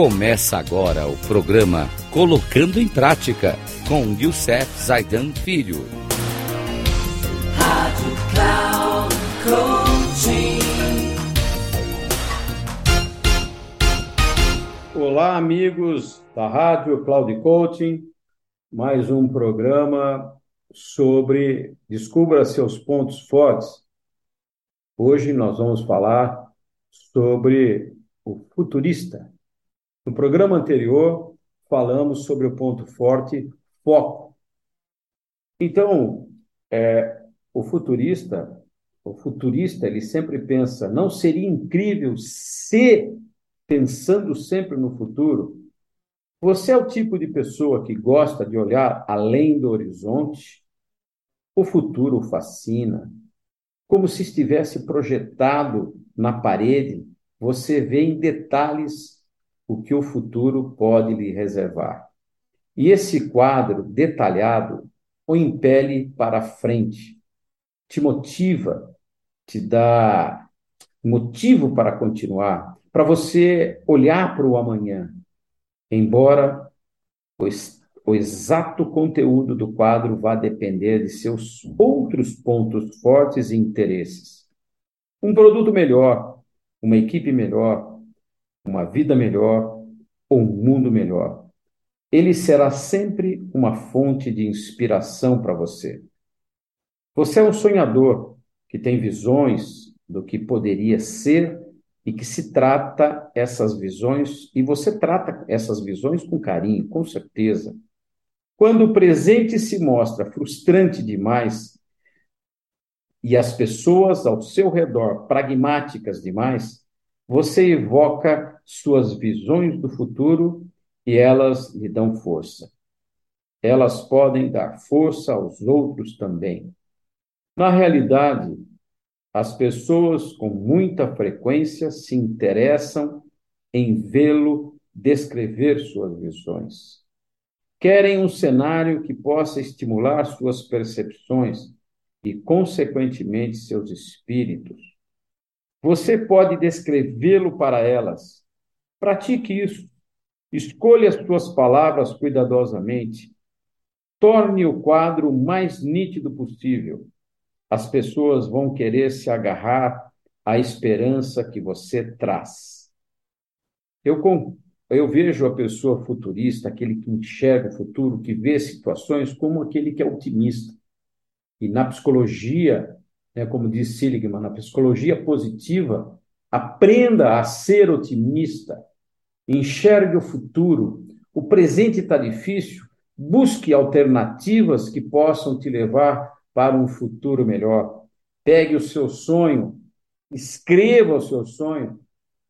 Começa agora o programa Colocando em Prática com Youssef Zaidan Filho. Rádio Cloud Coaching. Olá, amigos da Rádio Cloud Coaching. Mais um programa sobre Descubra seus pontos fortes. Hoje nós vamos falar sobre o futurista. No programa anterior, falamos sobre o ponto forte, foco. Então, é, o futurista, o futurista, ele sempre pensa, não seria incrível se, pensando sempre no futuro, você é o tipo de pessoa que gosta de olhar além do horizonte? O futuro fascina. Como se estivesse projetado na parede, você vê em detalhes o que o futuro pode lhe reservar. E esse quadro detalhado o impele para frente, te motiva, te dá motivo para continuar, para você olhar para o amanhã, embora o, exato conteúdo do quadro vá depender de seus outros pontos fortes e interesses. Um produto melhor, uma equipe melhor, uma vida melhor ou um mundo melhor. Ele será sempre uma fonte de inspiração para você. Você é um sonhador que tem visões do que poderia ser e que se trata essas visões, e você trata essas visões com carinho, com certeza. Quando o presente se mostra frustrante demais e as pessoas ao seu redor pragmáticas demais, você evoca suas visões do futuro e elas lhe dão força. Elas podem dar força aos outros também. Na realidade, as pessoas com muita frequência se interessam em vê-lo descrever suas visões. Querem um cenário que possa estimular suas percepções e, consequentemente, seus espíritos. Você pode descrevê-lo para elas. Pratique isso. Escolha as suas palavras cuidadosamente. Torne o quadro o mais nítido possível as pessoas vão querer se agarrar à esperança que você traz. Eu, eu vejo a pessoa futurista, aquele que enxerga o futuro, que vê situações, como aquele que é otimista. E na psicologia, né, como diz Seligman, na psicologia positiva, aprenda a ser otimista, enxergue o futuro. O presente está difícil, busque alternativas que possam te levar para um futuro melhor. Pegue o seu sonho, escreva o seu sonho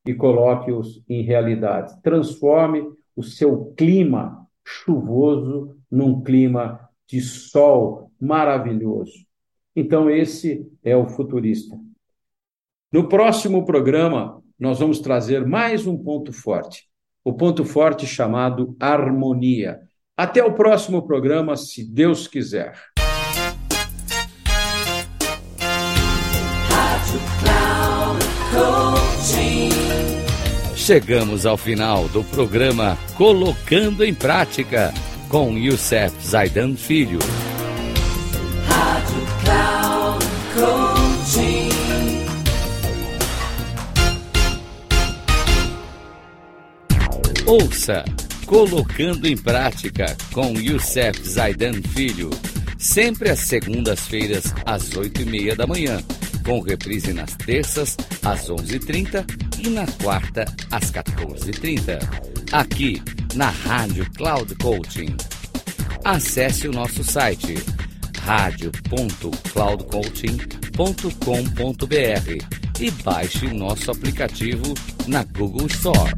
e coloque-os em realidade. Transforme o seu clima chuvoso num clima de sol maravilhoso. Então, esse é o futurista. No próximo programa, nós vamos trazer mais um ponto forte. O ponto forte chamado harmonia. Até o próximo programa, se Deus quiser. Chegamos ao final do programa Colocando em Prática com Youssef Zaidan Filho. Cloud Coaching. Ouça Colocando em Prática com Youssef Zaidan Filho. Sempre às segundas-feiras, às oito e meia da manhã com reprise nas terças, às 11h30 e na quarta, às 14h30. Aqui, na Rádio Cloud Coaching. Acesse o nosso site radio.cloudcoaching.com.br e baixe nosso aplicativo na Google Store.